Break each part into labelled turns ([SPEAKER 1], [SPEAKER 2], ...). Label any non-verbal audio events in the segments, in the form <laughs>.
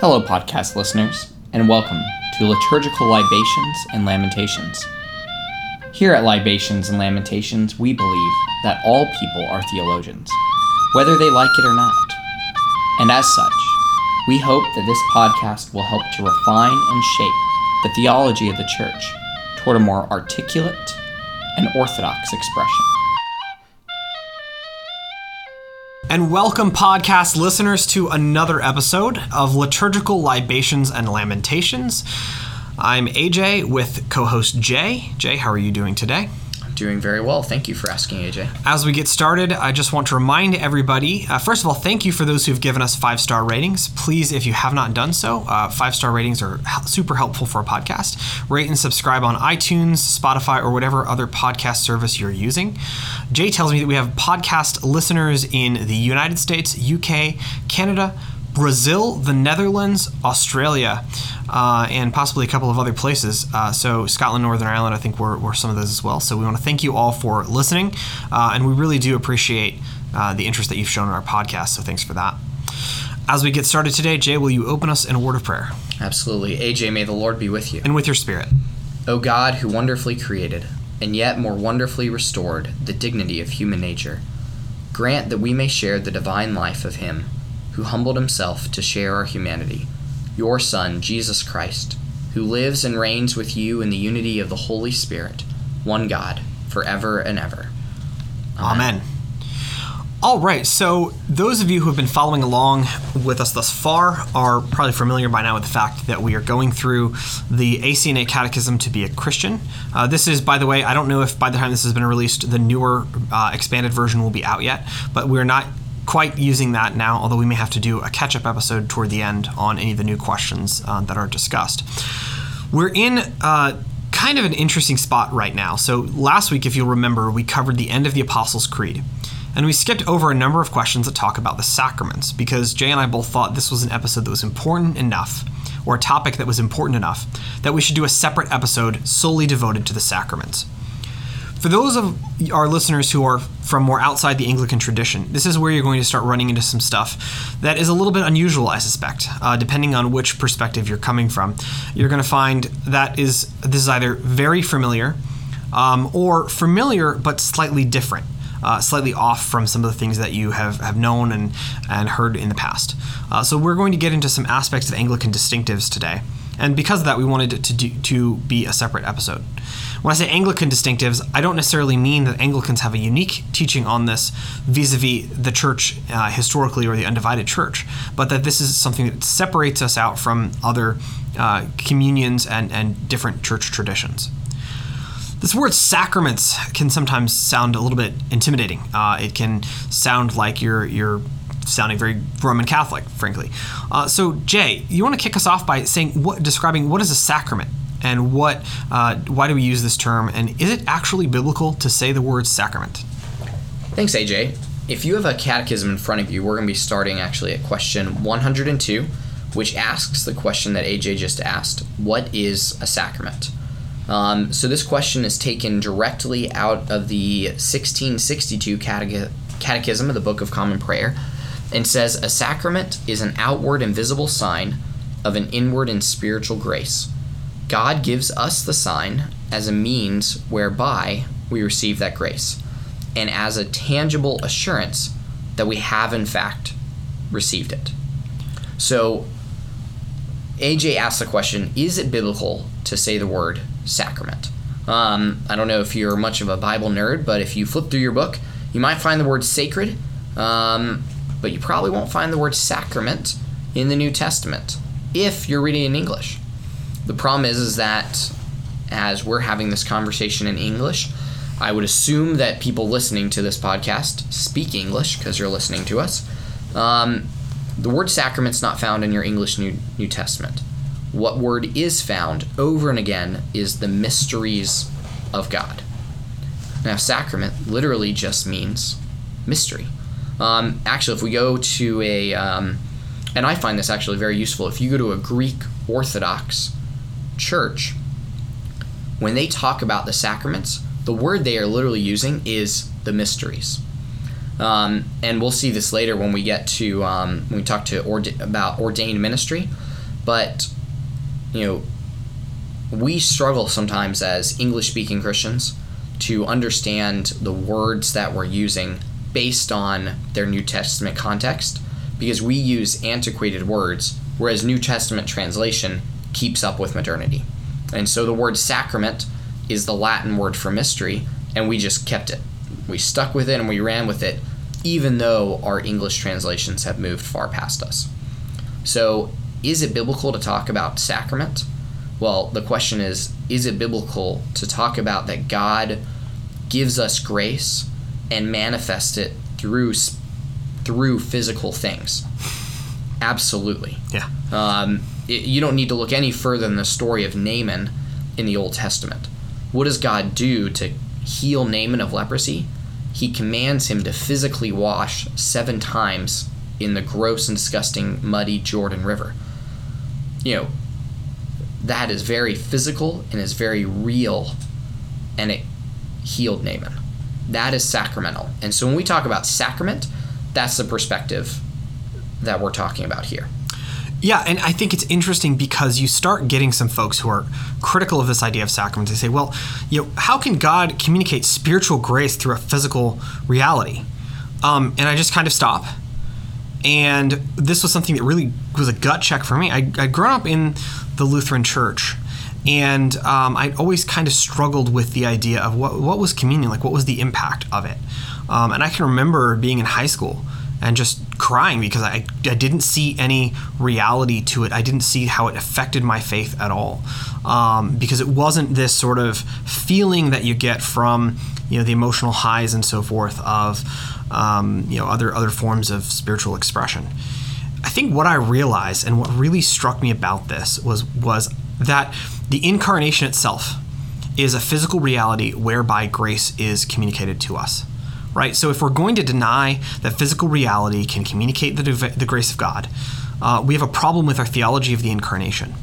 [SPEAKER 1] Hello, podcast listeners, and welcome to Liturgical Libations and Lamentations. Here at Libations and Lamentations, we believe that all people are theologians, whether they like it or not. And as such, we hope that this podcast will help to refine and shape the theology of the Church toward a more articulate and orthodox expression.
[SPEAKER 2] And welcome, podcast listeners, to another episode of Liturgical Libations and Lamentations. I'm AJ with co host Jay. Jay, how are you doing today?
[SPEAKER 1] Doing very well. Thank you for asking, AJ.
[SPEAKER 2] As we get started, I just want to remind everybody uh, first of all, thank you for those who've given us five star ratings. Please, if you have not done so, uh, five star ratings are super helpful for a podcast. Rate and subscribe on iTunes, Spotify, or whatever other podcast service you're using. Jay tells me that we have podcast listeners in the United States, UK, Canada, Brazil, the Netherlands, Australia, uh, and possibly a couple of other places. Uh, so, Scotland, Northern Ireland, I think were, were some of those as well. So, we want to thank you all for listening, uh, and we really do appreciate uh, the interest that you've shown in our podcast. So, thanks for that. As we get started today, Jay, will you open us in a word of prayer?
[SPEAKER 1] Absolutely. AJ, may the Lord be with you.
[SPEAKER 2] And with your spirit.
[SPEAKER 1] O God, who wonderfully created, and yet more wonderfully restored, the dignity of human nature, grant that we may share the divine life of Him who humbled himself to share our humanity, your Son, Jesus Christ, who lives and reigns with you in the unity of the Holy Spirit, one God, forever and ever.
[SPEAKER 2] Amen. Amen. All right, so those of you who have been following along with us thus far are probably familiar by now with the fact that we are going through the ACNA Catechism to be a Christian. Uh, this is, by the way, I don't know if by the time this has been released, the newer uh, expanded version will be out yet, but we're not quite using that now, although we may have to do a catch up episode toward the end on any of the new questions uh, that are discussed. We're in uh, kind of an interesting spot right now. So, last week, if you'll remember, we covered the end of the Apostles' Creed. And we skipped over a number of questions that talk about the sacraments because Jay and I both thought this was an episode that was important enough, or a topic that was important enough, that we should do a separate episode solely devoted to the sacraments. For those of our listeners who are from more outside the Anglican tradition, this is where you're going to start running into some stuff that is a little bit unusual, I suspect, uh, depending on which perspective you're coming from. You're going to find that is this is either very familiar um, or familiar but slightly different. Uh, slightly off from some of the things that you have, have known and, and heard in the past. Uh, so, we're going to get into some aspects of Anglican distinctives today. And because of that, we wanted it to, do, to be a separate episode. When I say Anglican distinctives, I don't necessarily mean that Anglicans have a unique teaching on this vis a vis the church uh, historically or the undivided church, but that this is something that separates us out from other uh, communions and, and different church traditions. This word sacraments can sometimes sound a little bit intimidating. Uh, it can sound like you're you're sounding very Roman Catholic, frankly. Uh, so, Jay, you want to kick us off by saying what, describing what is a sacrament? And what uh, why do we use this term and is it actually biblical to say the word sacrament?
[SPEAKER 1] Thanks aj if you have a catechism in front of you we're going to be starting actually at question 102 which asks the question that aj just asked what is a sacrament? Um, so this question is taken directly out of the 1662 catech- catechism of the book of common prayer and says a sacrament is an outward and visible sign of an inward and spiritual grace God gives us the sign as a means whereby we receive that grace and as a tangible assurance that we have, in fact, received it. So, AJ asked the question Is it biblical to say the word sacrament? Um, I don't know if you're much of a Bible nerd, but if you flip through your book, you might find the word sacred, um, but you probably won't find the word sacrament in the New Testament if you're reading in English. The problem is, is that as we're having this conversation in English, I would assume that people listening to this podcast speak English because you're listening to us. Um, the word sacrament's not found in your English New, New Testament. What word is found over and again is the mysteries of God. Now, sacrament literally just means mystery. Um, actually, if we go to a, um, and I find this actually very useful, if you go to a Greek Orthodox church, when they talk about the sacraments, the word they are literally using is the mysteries. Um, and we'll see this later when we get to um, when we talk to about ordained ministry. But, you know, we struggle sometimes as English speaking Christians to understand the words that we're using based on their New Testament context because we use antiquated words, whereas New Testament translation keeps up with modernity. And so the word sacrament is the Latin word for mystery, and we just kept it. We stuck with it and we ran with it, even though our English translations have moved far past us. So, is it biblical to talk about sacrament? Well, the question is is it biblical to talk about that God gives us grace and manifests it through through physical things? Absolutely.
[SPEAKER 2] Yeah.
[SPEAKER 1] Um, you don't need to look any further than the story of Naaman in the Old Testament. What does God do to heal Naaman of leprosy? He commands him to physically wash seven times in the gross and disgusting, muddy Jordan River. You know, that is very physical and is very real, and it healed Naaman. That is sacramental. And so when we talk about sacrament, that's the perspective that we're talking about here.
[SPEAKER 2] Yeah, and I think it's interesting because you start getting some folks who are critical of this idea of sacrament. They say, well, you know, how can God communicate spiritual grace through a physical reality? Um, and I just kind of stop. And this was something that really was a gut check for me. I, I'd grown up in the Lutheran Church, and um, I'd always kind of struggled with the idea of what, what was communion, like what was the impact of it. Um, and I can remember being in high school and just crying because I, I didn't see any reality to it. I didn't see how it affected my faith at all. Um, because it wasn't this sort of feeling that you get from you know the emotional highs and so forth of um, you know other other forms of spiritual expression. I think what I realized and what really struck me about this was was that the incarnation itself is a physical reality whereby grace is communicated to us right? So if we're going to deny that physical reality can communicate the, the grace of God, uh, we have a problem with our theology of the incarnation.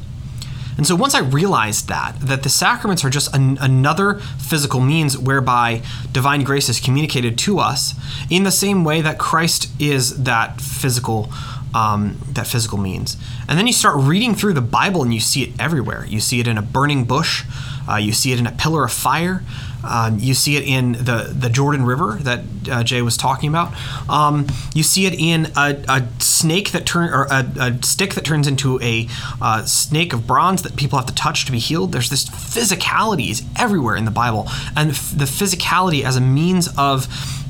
[SPEAKER 2] And so once I realized that, that the sacraments are just an, another physical means whereby divine grace is communicated to us in the same way that Christ is that physical um, that physical means. And then you start reading through the Bible and you see it everywhere. You see it in a burning bush, uh, you see it in a pillar of fire, um, you see it in the, the Jordan River that uh, Jay was talking about. Um, you see it in a, a snake that turn or a, a, stick that turns into a uh, snake of bronze that people have to touch to be healed. There's this physicality is everywhere in the Bible, and the physicality as a means of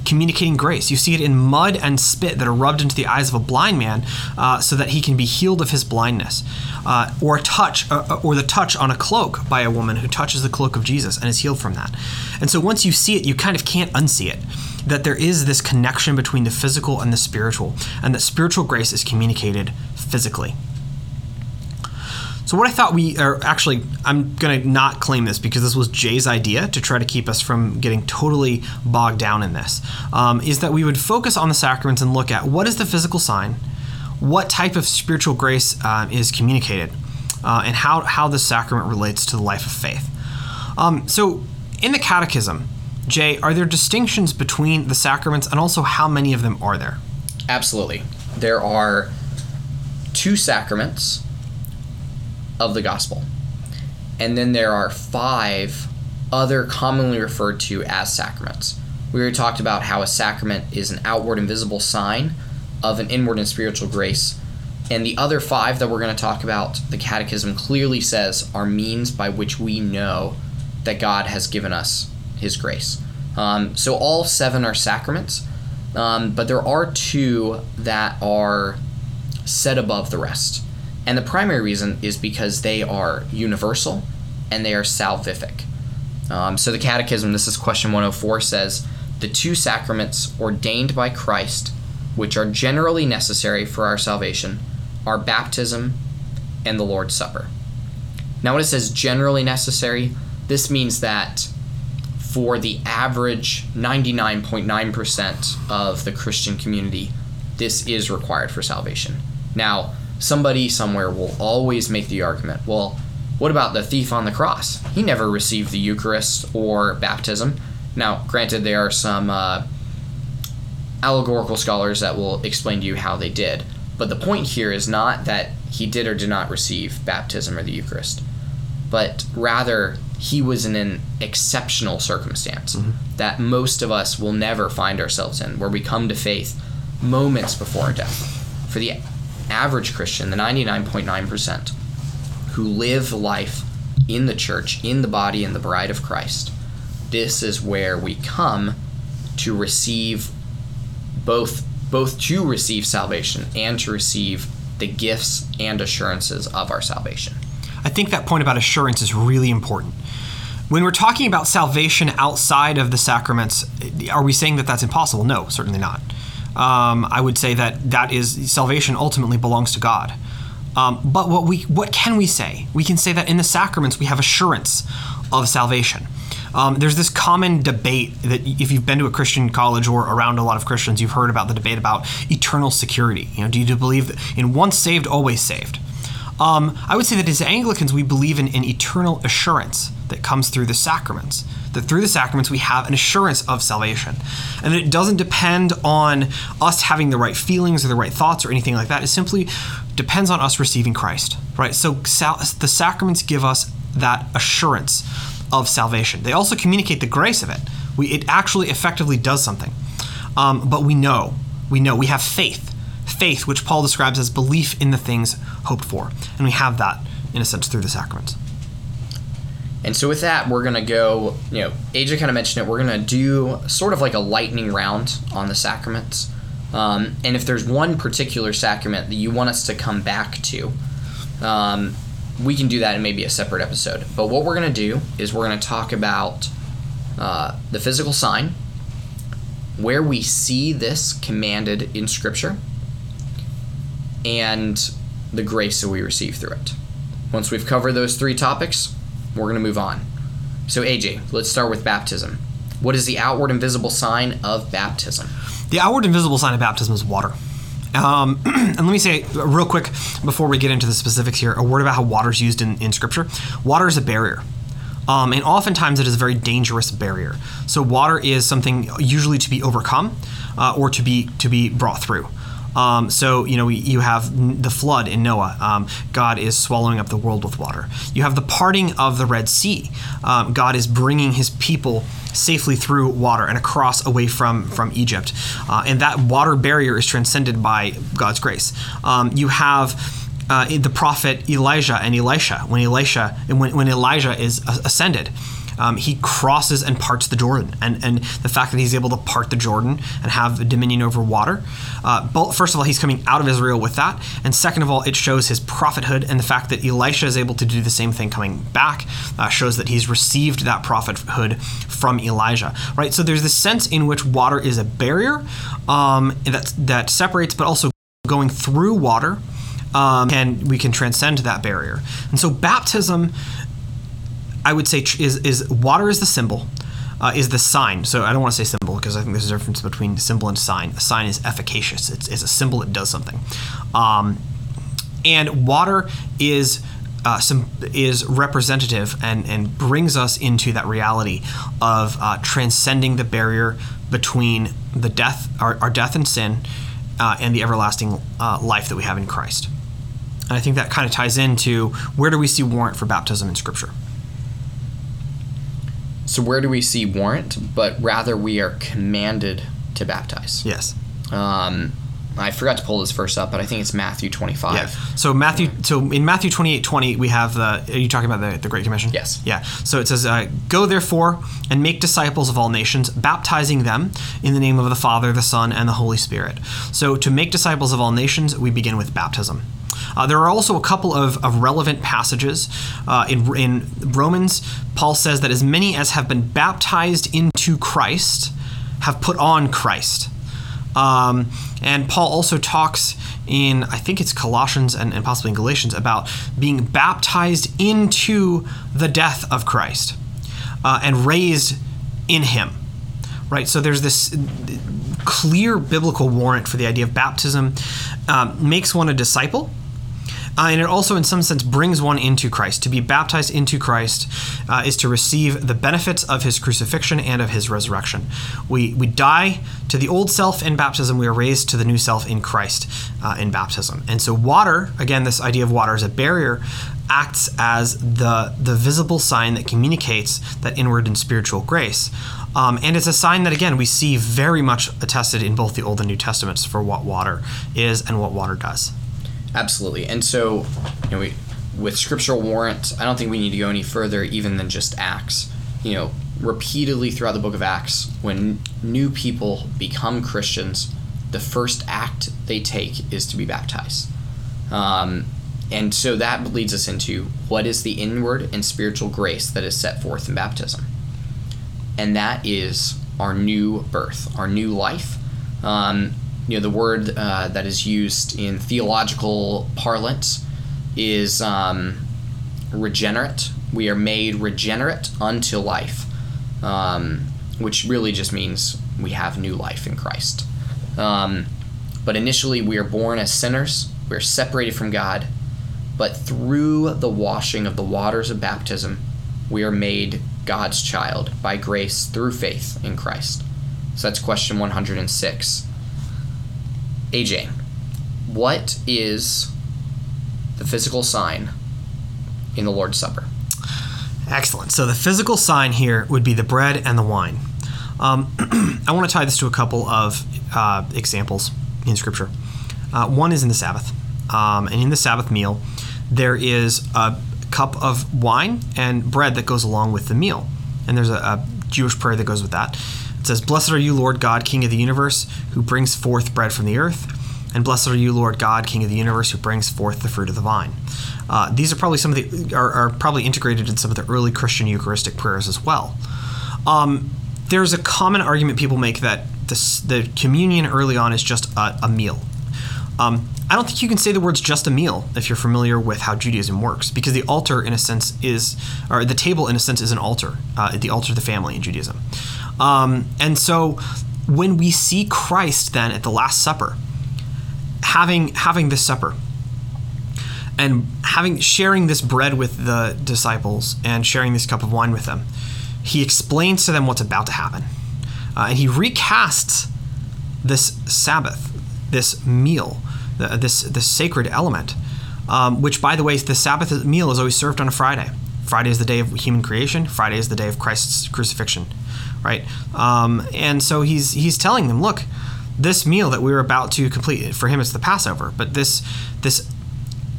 [SPEAKER 2] communicating grace. You see it in mud and spit that are rubbed into the eyes of a blind man uh, so that he can be healed of his blindness. Uh, or touch, uh, uh, or the touch on a cloak by a woman who touches the cloak of Jesus and is healed from that. And so once you see it, you kind of can't unsee it. That there is this connection between the physical and the spiritual, and that spiritual grace is communicated physically. So what I thought we are actually, I'm going to not claim this because this was Jay's idea to try to keep us from getting totally bogged down in this. Um, is that we would focus on the sacraments and look at what is the physical sign, what type of spiritual grace uh, is communicated, uh, and how how the sacrament relates to the life of faith. Um, so in the Catechism, Jay, are there distinctions between the sacraments and also how many of them are there?
[SPEAKER 1] Absolutely. There are two sacraments of the gospel. And then there are five other commonly referred to as sacraments. We already talked about how a sacrament is an outward and visible sign of an inward and spiritual grace. And the other five that we're going to talk about, the Catechism clearly says are means by which we know that God has given us His grace. Um, so all seven are sacraments, um, but there are two that are set above the rest. And the primary reason is because they are universal and they are salvific. Um, so the Catechism, this is question 104, says the two sacraments ordained by Christ, which are generally necessary for our salvation, are baptism and the Lord's Supper. Now, when it says generally necessary, this means that for the average 99.9% of the Christian community, this is required for salvation. Now, somebody somewhere will always make the argument well, what about the thief on the cross? He never received the Eucharist or baptism. Now, granted, there are some uh, allegorical scholars that will explain to you how they did. But the point here is not that he did or did not receive baptism or the Eucharist, but rather he was in an exceptional circumstance that most of us will never find ourselves in, where we come to faith moments before our death. For the average Christian, the 99.9%, who live life in the church, in the body, and the bride of Christ, this is where we come to receive both both to receive salvation and to receive the gifts and assurances of our salvation.
[SPEAKER 2] I think that point about assurance is really important. When we're talking about salvation outside of the sacraments, are we saying that that's impossible? No, certainly not. Um, I would say that that is salvation ultimately belongs to God. Um, but what we what can we say? We can say that in the sacraments we have assurance of salvation. Um, there's this common debate that if you've been to a Christian college or around a lot of Christians, you've heard about the debate about eternal security. You know, do you believe in once saved, always saved? Um, I would say that as Anglicans, we believe in an eternal assurance that comes through the sacraments. That through the sacraments, we have an assurance of salvation. And it doesn't depend on us having the right feelings or the right thoughts or anything like that. It simply depends on us receiving Christ, right? So sal- the sacraments give us that assurance of salvation. They also communicate the grace of it. We, it actually effectively does something. Um, but we know, we know, we have faith. Faith, which Paul describes as belief in the things hoped for. And we have that, in a sense, through the sacraments.
[SPEAKER 1] And so with that, we're gonna go. You know, AJ kind of mentioned it. We're gonna do sort of like a lightning round on the sacraments. Um, and if there's one particular sacrament that you want us to come back to, um, we can do that in maybe a separate episode. But what we're gonna do is we're gonna talk about uh, the physical sign, where we see this commanded in Scripture, and the grace that we receive through it. Once we've covered those three topics, we're going to move on. So, AJ, let's start with baptism. What is the outward and visible sign of baptism?
[SPEAKER 2] The outward and visible sign of baptism is water. Um, <clears throat> and let me say real quick before we get into the specifics here a word about how water is used in, in Scripture. Water is a barrier. Um, and oftentimes it is a very dangerous barrier. So water is something usually to be overcome uh, or to be to be brought through. Um, so you know you have the flood in Noah. Um, God is swallowing up the world with water. You have the parting of the Red Sea. Um, God is bringing His people safely through water and across away from from Egypt, uh, and that water barrier is transcended by God's grace. Um, you have. Uh, the prophet Elijah and Elisha, when Elisha, when, when Elijah is ascended, um, he crosses and parts the Jordan. And, and the fact that he's able to part the Jordan and have dominion over water, uh, both, first of all, he's coming out of Israel with that. And second of all, it shows his prophethood. And the fact that Elisha is able to do the same thing coming back uh, shows that he's received that prophethood from Elijah, right? So there's this sense in which water is a barrier um, that, that separates, but also going through water. Um, and we can transcend that barrier. And so baptism I would say tr- is is water is the symbol, uh, is the sign. So I don't want to say symbol because I think there's a difference between symbol and sign. A sign is efficacious. It's, it's a symbol that does something, um, and water is. Uh, some is representative and, and brings us into that reality of uh, transcending the barrier between the death our, our death and sin uh, and the everlasting uh, life that we have in Christ. And I think that kind of ties into where do we see warrant for baptism in Scripture?
[SPEAKER 1] So, where do we see warrant? But rather, we are commanded to baptize.
[SPEAKER 2] Yes.
[SPEAKER 1] Um, I forgot to pull this verse up, but I think it's Matthew 25.
[SPEAKER 2] Yeah. So Matthew, so in Matthew 28, 20, we have the. Are you talking about the, the Great Commission?
[SPEAKER 1] Yes.
[SPEAKER 2] Yeah. So it says, uh, "Go therefore and make disciples of all nations, baptizing them in the name of the Father, the Son, and the Holy Spirit." So to make disciples of all nations, we begin with baptism. Uh, there are also a couple of, of relevant passages. Uh, in, in Romans, Paul says that as many as have been baptized into Christ have put on Christ. Um, and Paul also talks in, I think it's Colossians and, and possibly in Galatians, about being baptized into the death of Christ uh, and raised in him. Right? So there's this clear biblical warrant for the idea of baptism, um, makes one a disciple. Uh, and it also, in some sense, brings one into Christ. To be baptized into Christ uh, is to receive the benefits of his crucifixion and of his resurrection. We, we die to the old self in baptism, we are raised to the new self in Christ uh, in baptism. And so, water, again, this idea of water as a barrier, acts as the, the visible sign that communicates that inward and spiritual grace. Um, and it's a sign that, again, we see very much attested in both the Old and New Testaments for what water is and what water does.
[SPEAKER 1] Absolutely. And so, you know, we, with scriptural warrant, I don't think we need to go any further even than just Acts. You know, repeatedly throughout the book of Acts, when new people become Christians, the first act they take is to be baptized. Um, and so that leads us into what is the inward and spiritual grace that is set forth in baptism. And that is our new birth, our new life. Um, you know, the word uh, that is used in theological parlance is um, regenerate. We are made regenerate unto life, um, which really just means we have new life in Christ. Um, but initially, we are born as sinners, we're separated from God but through the washing of the waters of baptism, we are made God's child by grace through faith in Christ. So that's question 106. AJ, what is the physical sign in the Lord's Supper?
[SPEAKER 2] Excellent. So the physical sign here would be the bread and the wine. Um, <clears throat> I want to tie this to a couple of uh, examples in Scripture. Uh, one is in the Sabbath. Um, and in the Sabbath meal, there is a cup of wine and bread that goes along with the meal. And there's a, a, Jewish prayer that goes with that. Says, Blessed are you, Lord God, King of the universe, who brings forth bread from the earth. And blessed are you, Lord God, King of the universe, who brings forth the fruit of the vine. Uh, these are probably some of the are, are, probably integrated in some of the early Christian Eucharistic prayers as well. Um, there's a common argument people make that this, the communion early on is just a, a meal. Um, I don't think you can say the words just a meal if you're familiar with how Judaism works, because the altar, in a sense, is, or the table, in a sense, is an altar, uh, the altar of the family in Judaism. Um, and so when we see Christ then at the Last Supper, having having this supper, and having sharing this bread with the disciples and sharing this cup of wine with them, he explains to them what's about to happen, uh, and he recasts this Sabbath, this meal the, this this sacred element. Um, which, by the way, the Sabbath meal is always served on a Friday. Friday is the day of human creation. Friday is the day of Christ's crucifixion, right? Um, and so he's he's telling them, look, this meal that we're about to complete for him it's the Passover, but this this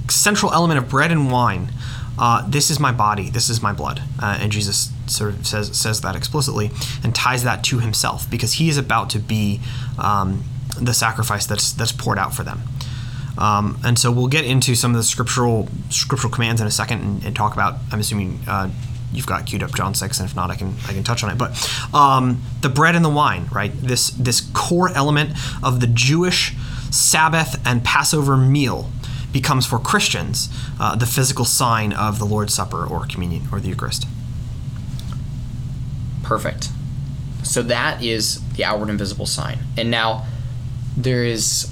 [SPEAKER 2] central element of bread and wine, uh, this is my body, this is my blood, uh, and Jesus sort of says says that explicitly and ties that to himself because he is about to be um, the sacrifice that's that's poured out for them. Um, and so we'll get into some of the scriptural scriptural commands in a second and, and talk about. I'm assuming uh, you've got queued up John six, and if not, I can I can touch on it. But um, the bread and the wine, right? This this core element of the Jewish Sabbath and Passover meal becomes for Christians uh, the physical sign of the Lord's Supper or communion or the Eucharist.
[SPEAKER 1] Perfect. So that is the outward and visible sign. And now there is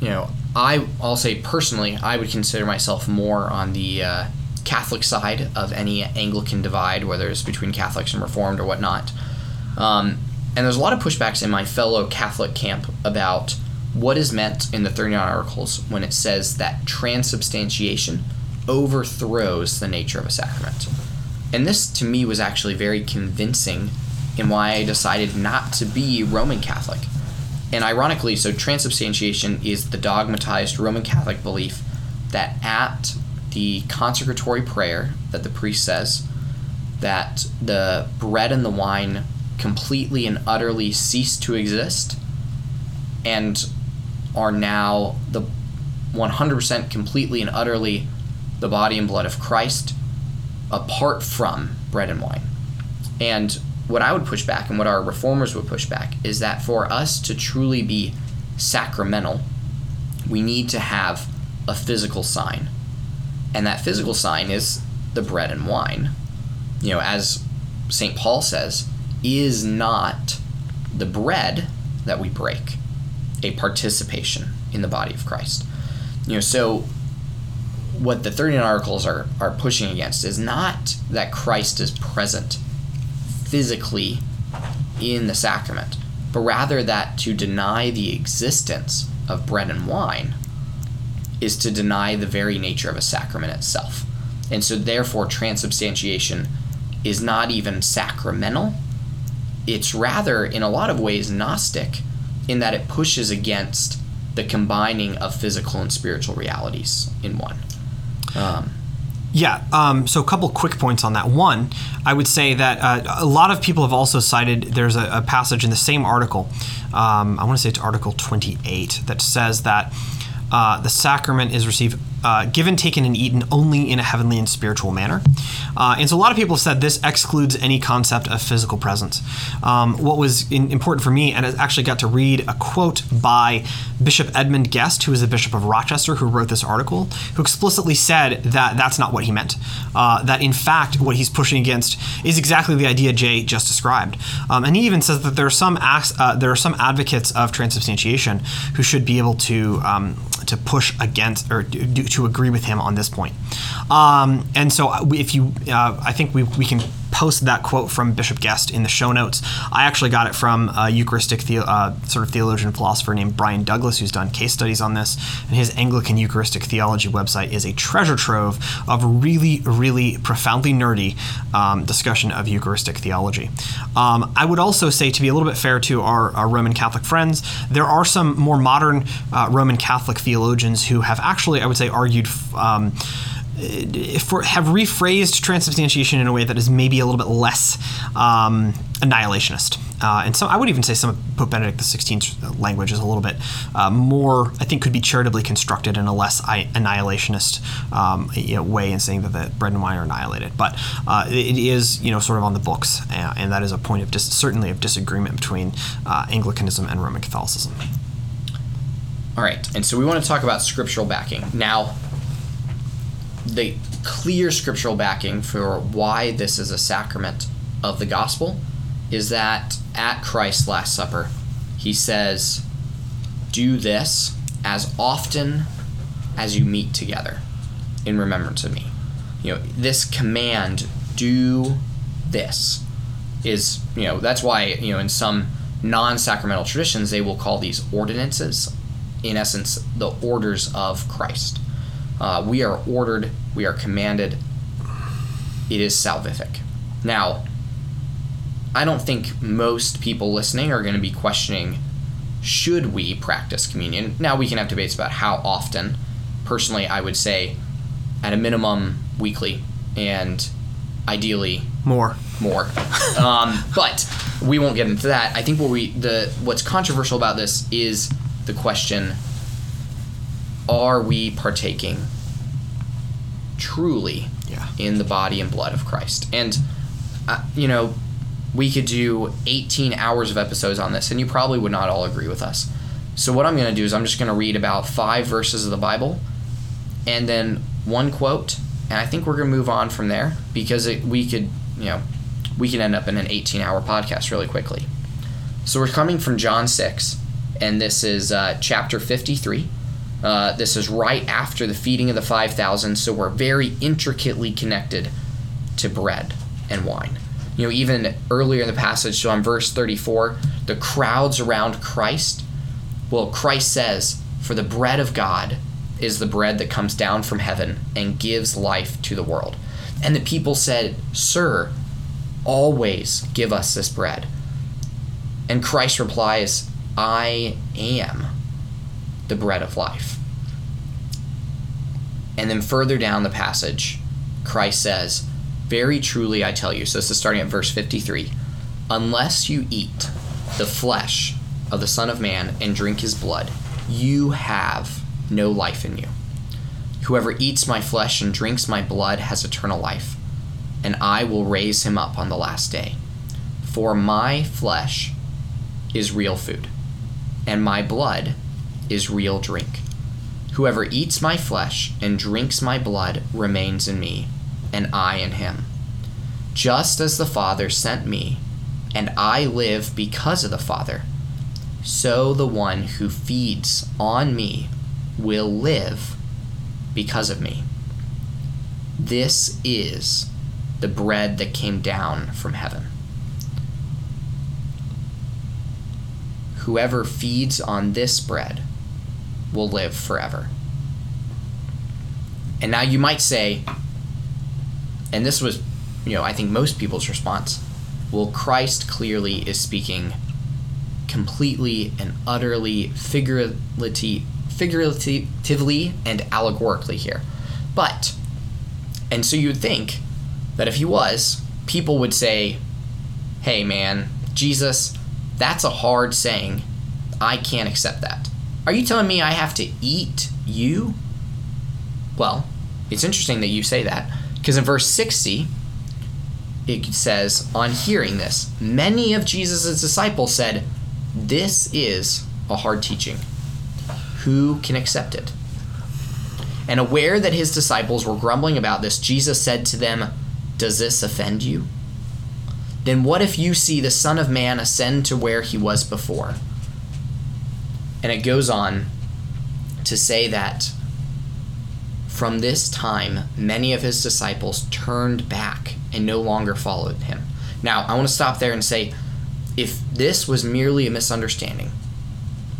[SPEAKER 1] you know, I I'll say personally, I would consider myself more on the uh, Catholic side of any Anglican divide, whether it's between Catholics and Reformed or whatnot. Um, and there's a lot of pushbacks in my fellow Catholic camp about what is meant in the 39 Articles when it says that transubstantiation overthrows the nature of a sacrament. And this, to me, was actually very convincing in why I decided not to be Roman Catholic. And ironically, so transubstantiation is the dogmatized Roman Catholic belief that at the consecratory prayer that the priest says, that the bread and the wine completely and utterly cease to exist and are now the 100% completely and utterly the body and blood of Christ apart from bread and wine. And what I would push back and what our reformers would push back is that for us to truly be sacramental, we need to have a physical sign. And that physical sign is the bread and wine. You know, as St. Paul says, is not the bread that we break a participation in the body of Christ. You know, so what the 39 articles are, are pushing against is not that Christ is present physically in the sacrament, but rather that to deny the existence of bread and wine is to deny the very nature of a sacrament itself. And so, therefore, transubstantiation is not even sacramental. It's rather, in a lot of ways, Gnostic in that it pushes against the combining of physical and spiritual realities in one. Um,
[SPEAKER 2] yeah. Um, so a couple quick points on that. One, I would say that uh, a lot of people have also cited there's a, a passage in the same article. Um, I want to say it's Article 28 that says that uh, the sacrament is received uh, given, taken, and eaten only in a heavenly and spiritual manner. Uh, and so a lot of people have said this excludes any concept of physical presence. Um, what was in, important for me, and I actually got to read a quote by Bishop Edmund Guest, who is the Bishop of Rochester, who wrote this article, who explicitly said that that's not what he meant. Uh, that in fact, what he's pushing against is exactly the idea Jay just described. Um, and he even says that there are some uh, there are some advocates of transubstantiation who should be able to um, to push against or to agree with him on this point. Um, and so, uh, if you, uh, I think we, we can post that quote from Bishop Guest in the show notes. I actually got it from a Eucharistic the, uh, sort of theologian philosopher named Brian Douglas, who's done case studies on this. And his Anglican Eucharistic theology website is a treasure trove of really, really profoundly nerdy um, discussion of Eucharistic theology. Um, I would also say, to be a little bit fair to our, our Roman Catholic friends, there are some more modern uh, Roman Catholic theologians who have actually, I would say, argued. Um, for, have rephrased transubstantiation in a way that is maybe a little bit less um, annihilationist. Uh, and so I would even say some of Pope Benedict XVI's language is a little bit uh, more, I think, could be charitably constructed in a less annihilationist um, you know, way in saying that the bread and wine are annihilated. But uh, it is, you know, sort of on the books, and that is a point of dis- certainly of disagreement between uh, Anglicanism and Roman Catholicism.
[SPEAKER 1] All right, and so we want to talk about scriptural backing now the clear scriptural backing for why this is a sacrament of the gospel is that at Christ's Last Supper, he says, Do this as often as you meet together in remembrance of me. You know, this command, do this, is, you know, that's why, you know, in some non sacramental traditions, they will call these ordinances, in essence, the orders of Christ. Uh, we are ordered, we are commanded. It is salvific. Now, I don't think most people listening are going to be questioning should we practice communion. Now, we can have debates about how often. Personally, I would say at a minimum weekly and ideally
[SPEAKER 2] more
[SPEAKER 1] more <laughs> um, but we won't get into that i think what we the what's controversial about this is the question are we partaking truly
[SPEAKER 2] yeah.
[SPEAKER 1] in the body and blood of Christ? And, uh, you know, we could do 18 hours of episodes on this, and you probably would not all agree with us. So, what I'm going to do is I'm just going to read about five verses of the Bible and then one quote, and I think we're going to move on from there because it, we could, you know, we could end up in an 18 hour podcast really quickly. So, we're coming from John 6, and this is uh, chapter 53 uh, this is right after the feeding of the 5,000, so we're very intricately connected to bread and wine. You know, even earlier in the passage, so on verse 34, the crowds around Christ, well, Christ says, For the bread of God is the bread that comes down from heaven and gives life to the world. And the people said, Sir, always give us this bread. And Christ replies, I am the bread of life. And then further down the passage, Christ says, Very truly I tell you, so this is starting at verse 53 unless you eat the flesh of the Son of Man and drink his blood, you have no life in you. Whoever eats my flesh and drinks my blood has eternal life, and I will raise him up on the last day. For my flesh is real food, and my blood is real drink. Whoever eats my flesh and drinks my blood remains in me, and I in him. Just as the Father sent me, and I live because of the Father, so the one who feeds on me will live because of me. This is the bread that came down from heaven. Whoever feeds on this bread will live forever. And now you might say, and this was, you know, I think most people's response, well, Christ clearly is speaking completely and utterly figuratively, figuratively and allegorically here. But, and so you would think that if he was, people would say, hey man, Jesus, that's a hard saying. I can't accept that. Are you telling me I have to eat you? Well, it's interesting that you say that because in verse 60, it says, On hearing this, many of Jesus' disciples said, This is a hard teaching. Who can accept it? And aware that his disciples were grumbling about this, Jesus said to them, Does this offend you? Then what if you see the Son of Man ascend to where he was before? And it goes on to say that from this time, many of his disciples turned back and no longer followed him. Now, I want to stop there and say if this was merely a misunderstanding,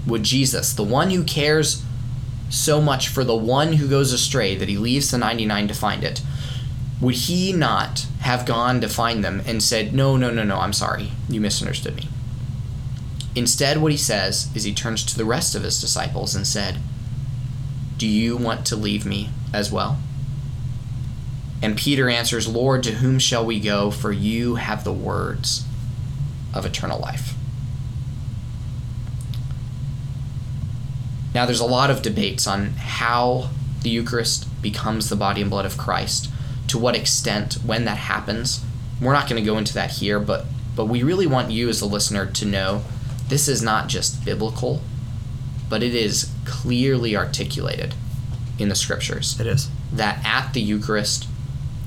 [SPEAKER 1] would Jesus, the one who cares so much for the one who goes astray that he leaves the 99 to find it, would he not have gone to find them and said, No, no, no, no, I'm sorry, you misunderstood me? Instead, what he says is he turns to the rest of his disciples and said, Do you want to leave me as well? And Peter answers, Lord, to whom shall we go? For you have the words of eternal life. Now, there's a lot of debates on how the Eucharist becomes the body and blood of Christ, to what extent, when that happens. We're not going to go into that here, but, but we really want you as a listener to know this is not just biblical, but it is clearly articulated in the scriptures.
[SPEAKER 2] It is.
[SPEAKER 1] That at the Eucharist,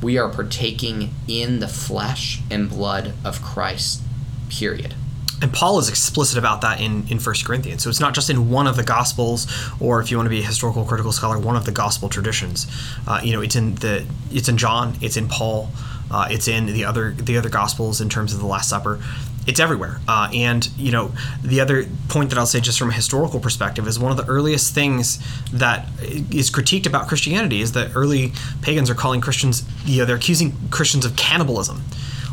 [SPEAKER 1] we are partaking in the flesh and blood of Christ, period.
[SPEAKER 2] And Paul is explicit about that in, in 1 Corinthians. So it's not just in one of the Gospels, or if you want to be a historical critical scholar, one of the Gospel traditions. Uh, you know, it's in the it's in John, it's in Paul, uh, it's in the other the other Gospels in terms of the Last Supper it's everywhere. Uh, and you know, the other point that I'll say, just from a historical perspective, is one of the earliest things that is critiqued about Christianity is that early pagans are calling Christians, you know, they're accusing Christians of cannibalism.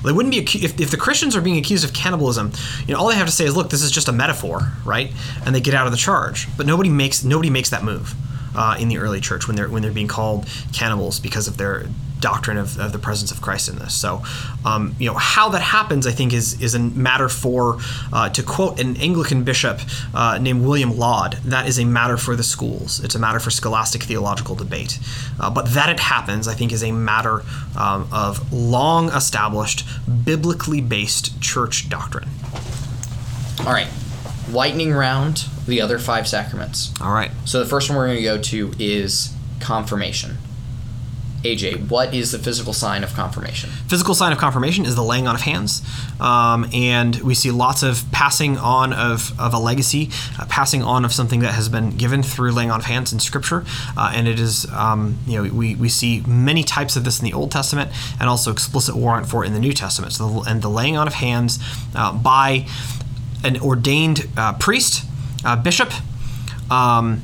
[SPEAKER 2] They wouldn't be if, if the Christians are being accused of cannibalism. You know, all they have to say is, "Look, this is just a metaphor, right?" And they get out of the charge. But nobody makes nobody makes that move. Uh, in the early church when they're when they're being called cannibals because of their doctrine of, of the presence of Christ in this. So, um, you know, how that happens, I think, is is a matter for, uh, to quote an Anglican bishop uh, named William Laud, that is a matter for the schools. It's a matter for scholastic theological debate. Uh, but that it happens, I think, is a matter um, of long established, biblically based church doctrine.
[SPEAKER 1] All right, lightning round the other five sacraments.
[SPEAKER 2] All right.
[SPEAKER 1] So the first one we're going to go to is confirmation. AJ, what is the physical sign of confirmation?
[SPEAKER 2] Physical sign of confirmation is the laying on of hands. Um, and we see lots of passing on of, of a legacy, uh, passing on of something that has been given through laying on of hands in Scripture. Uh, and it is, um, you know, we, we see many types of this in the Old Testament and also explicit warrant for it in the New Testament. So the, and the laying on of hands uh, by an ordained uh, priest, uh, bishop, um,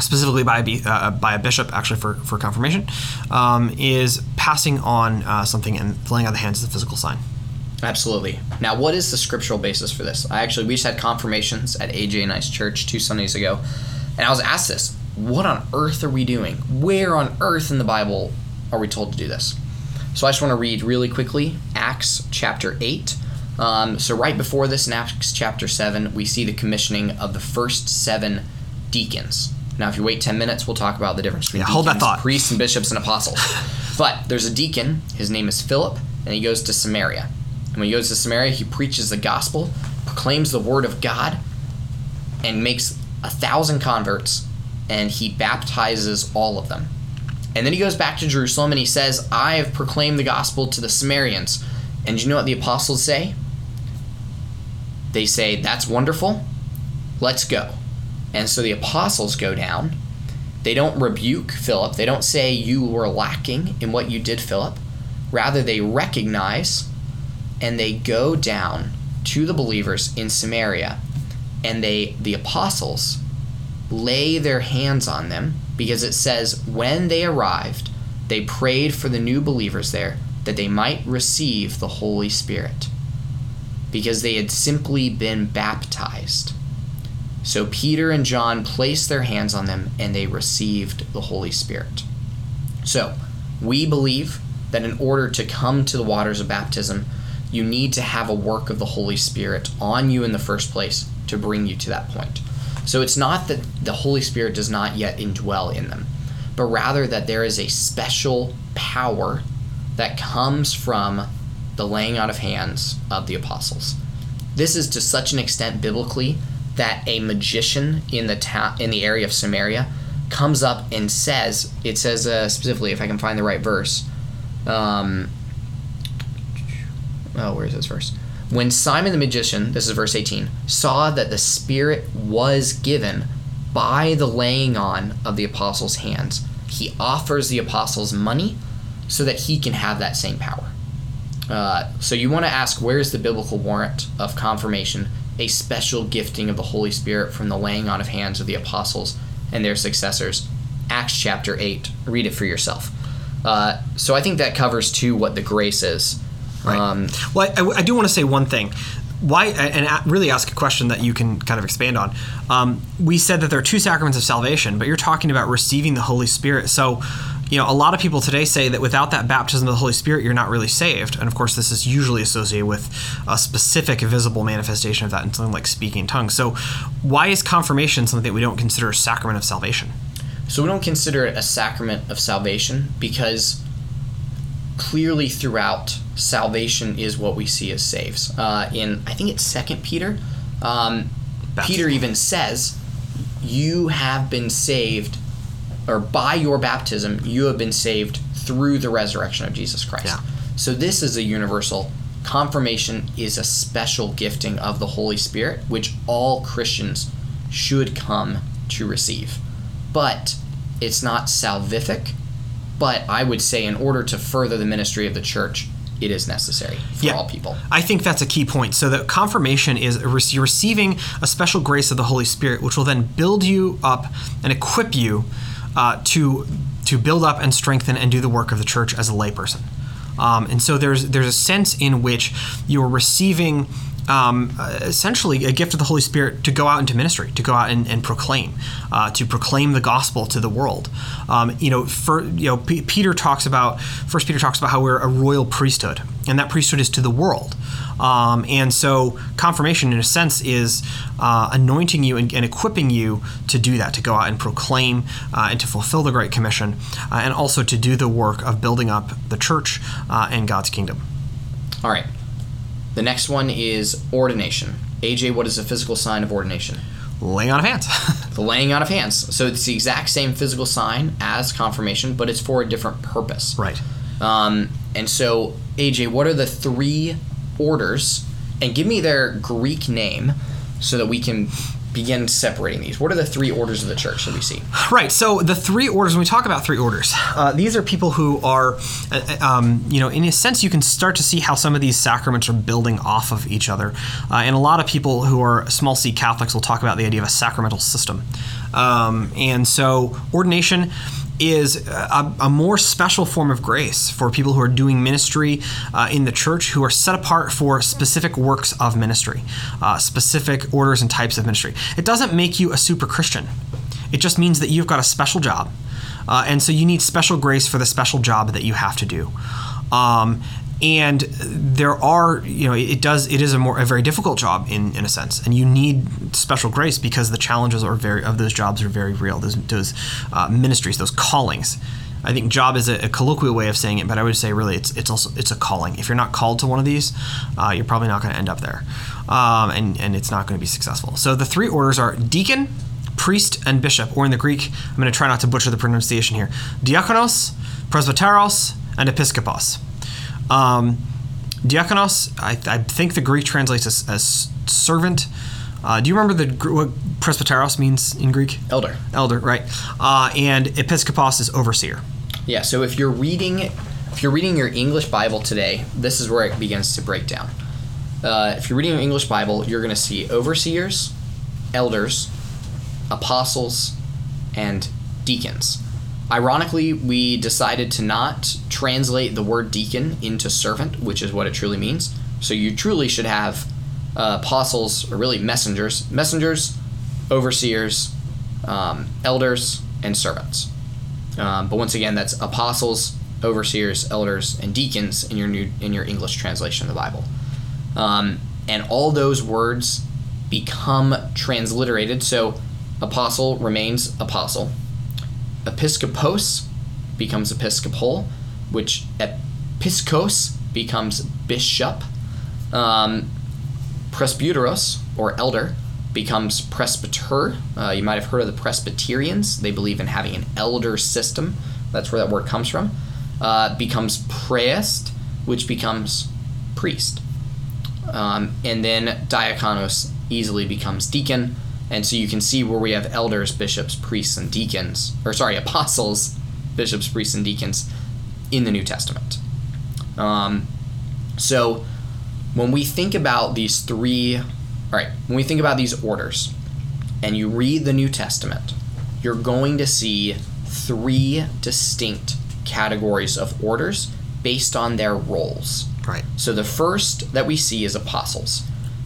[SPEAKER 2] specifically by a, uh, by a bishop, actually for, for confirmation, um, is passing on uh, something and laying on the hands is a physical sign.
[SPEAKER 1] Absolutely. Now, what is the scriptural basis for this? I actually we just had confirmations at AJ and I's church two Sundays ago, and I was asked this: What on earth are we doing? Where on earth in the Bible are we told to do this? So I just want to read really quickly Acts chapter eight. Um, so right before this, in Acts chapter seven, we see the commissioning of the first seven deacons. Now, if you wait 10 minutes, we'll talk about the difference between
[SPEAKER 2] yeah, hold that thought.
[SPEAKER 1] priests and bishops and apostles. <laughs> but there's a deacon, his name is Philip, and he goes to Samaria. And when he goes to Samaria, he preaches the gospel, proclaims the word of God, and makes a thousand converts, and he baptizes all of them. And then he goes back to Jerusalem and he says, I have proclaimed the gospel to the Samaritans. And you know what the apostles say? They say, That's wonderful. Let's go. And so the apostles go down They don't rebuke Philip. They don't say you were lacking in what you did, Philip. Rather, they recognize and they go down to the believers in Samaria and they the apostles lay their hands on them because it says when they arrived they prayed for the new believers there that they might receive the Holy Spirit because they had simply been baptized. So Peter and John placed their hands on them and they received the Holy Spirit. So we believe that in order to come to the waters of baptism, you need to have a work of the Holy Spirit on you in the first place to bring you to that point. So it's not that the Holy Spirit does not yet indwell in them, but rather that there is a special power that comes from the laying out of hands of the apostles. This is to such an extent biblically that a magician in the ta- in the area of Samaria comes up and says, it says uh, specifically, if I can find the right verse. Um, oh, where is this verse? When Simon the magician, this is verse 18, saw that the Spirit was given by the laying on of the apostles' hands, he offers the apostles money so that he can have that same power. Uh, so you want to ask where's the biblical warrant of confirmation, a special gifting of the Holy Spirit from the laying on of hands of the apostles and their successors? Acts chapter 8. Read it for yourself. Uh, so I think that covers too what the grace is.
[SPEAKER 2] Right.
[SPEAKER 1] Um,
[SPEAKER 2] well, I, I do want to say one thing. Why and really ask a question that you can kind of expand on. Um, we said that there are two sacraments of salvation, but you're talking about receiving the Holy Spirit. So, you know, a lot of people today say that without that baptism of the Holy Spirit, you're not really saved. And of course, this is usually associated with a specific visible manifestation of that in something like speaking in tongues. So, why is confirmation something that we don't consider a sacrament of salvation?
[SPEAKER 1] So we don't consider it a sacrament of salvation because clearly throughout salvation is what we see as saves. Uh, in I think it's Second Peter, um, Peter even says, "You have been saved, or by your baptism, you have been saved through the resurrection of Jesus Christ."
[SPEAKER 2] Yeah.
[SPEAKER 1] So this is a universal. Confirmation is a special gifting of the Holy Spirit, which all Christians should come to receive. But it's not salvific, but I would say in order to further the ministry of the church, it is necessary for all people.
[SPEAKER 2] I think that's a key point. So that confirmation is you're receiving a special grace of the Holy Spirit, which will then build you up and equip you uh, to to build up and strengthen and do the work of the church as a layperson. Um, and so there's there's a sense in which you're receiving um, essentially a gift of the Holy Spirit to go out into ministry, to go out and, and proclaim, uh, to proclaim the gospel to the world. Um, you know, for you know, P- Peter talks about First Peter talks about how we're a royal priesthood, and that priesthood is to the world. Um, and so confirmation, in a sense, is uh, anointing you and, and equipping you to do that, to go out and proclaim uh, and to fulfill the Great Commission, uh, and also to do the work of building up the church uh, and God's kingdom.
[SPEAKER 1] All right. The next one is ordination. AJ, what is a physical sign of ordination?
[SPEAKER 2] Laying on of hands. <laughs>
[SPEAKER 1] The laying on of hands. So it's the exact same physical sign as confirmation, but it's for a different purpose.
[SPEAKER 2] right.
[SPEAKER 1] Um, and so, AJ, what are the three orders? And give me their Greek name so that we can begin separating these. What are the three orders of the church that we see?
[SPEAKER 2] Right. So the three orders. When we talk about three orders, uh, these are people who are, uh, um, you know, in a sense, you can start to see how some of these sacraments are building off of each other. Uh, and a lot of people who are small C Catholics will talk about the idea of a sacramental system. Um, and so ordination is a, a more special form of grace for people who are doing ministry uh, in the church who are set apart for specific works of ministry, uh, specific orders and types of ministry. It doesn't make you a super Christian. It just means that you've got a special job. Uh, and so you need special grace for the special job that you have to do. Um, and there are, you know, it does, it is a more, a very difficult job in, in a sense. And you need special grace because the challenges are very, of those jobs are very real. Those, those uh, ministries, those callings. I think job is a, a colloquial way of saying it, but I would say really it's it's also it's a calling. If you're not called to one of these, uh, you're probably not going to end up there, um, and and it's not going to be successful. So the three orders are deacon, priest, and bishop, or in the Greek, I'm going to try not to butcher the pronunciation here: diakonos, presbyteros, and episkopos. Um, diakonos, I, I think the Greek translates as, as servant. Uh, do you remember the what presbyteros means in Greek?
[SPEAKER 1] Elder.
[SPEAKER 2] Elder, right? Uh, and episkopos is overseer.
[SPEAKER 1] Yeah, so if you're reading if you're reading your English Bible today, this is where it begins to break down. Uh, if you're reading your English Bible, you're going to see overseers, elders, apostles, and deacons. Ironically, we decided to not translate the word deacon into servant, which is what it truly means. So you truly should have uh, apostles, or really messengers, messengers, overseers, um, elders, and servants. Um, but once again, that's apostles, overseers, elders, and deacons in your new in your English translation of the Bible. Um, and all those words become transliterated. So apostle remains apostle. Episkopos becomes episcopal, which episkos becomes bishop. Um, presbyteros or elder becomes presbyter. Uh, you might have heard of the Presbyterians. They believe in having an elder system. That's where that word comes from. Uh, becomes priest, which becomes priest. Um, and then diakonos easily becomes deacon. And so you can see where we have elders, bishops, priests, and deacons, or sorry, <laughs> apostles, bishops, priests, and deacons in the New Testament. Um, so when we think about these three, all right, when we think about these orders and you read the New Testament, you're going to see three distinct categories of orders based on their roles.
[SPEAKER 2] Right.
[SPEAKER 1] So the first that we see is apostles.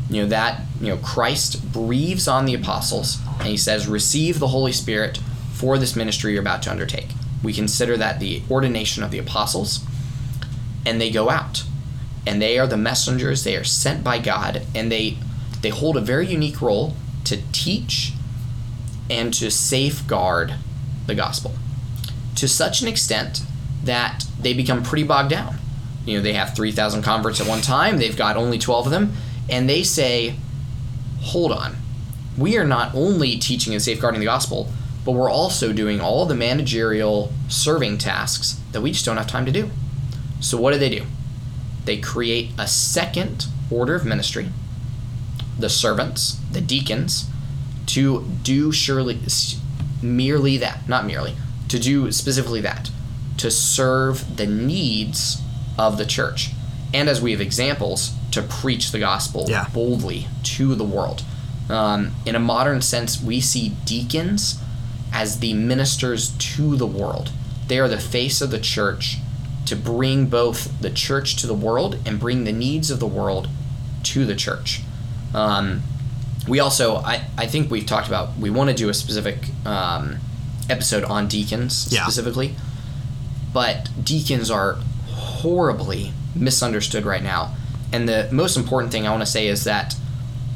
[SPEAKER 1] You know that you know Christ breathes on the apostles and he says receive the Holy Spirit for this ministry you're about to undertake. We consider that the ordination of the apostles and they go out. And they are the messengers, they are sent by God and they they hold a very unique role to teach and to safeguard the gospel to such an extent that they become pretty bogged down. You know, they have 3,000 converts at one time, they've got only 12 of them, and they say, hold on, we are not only teaching and safeguarding the gospel, but we're also doing all the managerial serving tasks that we just don't have time to do. So, what do they do? They create a second order of ministry, the servants, the deacons, to do surely merely that, not merely, to do specifically that, to serve the needs of the church. And as we have examples, to preach the gospel
[SPEAKER 2] Yeah.
[SPEAKER 1] boldly to the world. Um, in a modern sense, we see deacons as the ministers to the world. They are the face of the church to bring both the church to the world and bring the needs of the world to the church. Um, we also, I, I think we've talked about, we want to do a specific um, episode on deacons
[SPEAKER 2] Yeah.
[SPEAKER 1] specifically, but deacons are horribly misunderstood right now. And the most important thing I want to say is that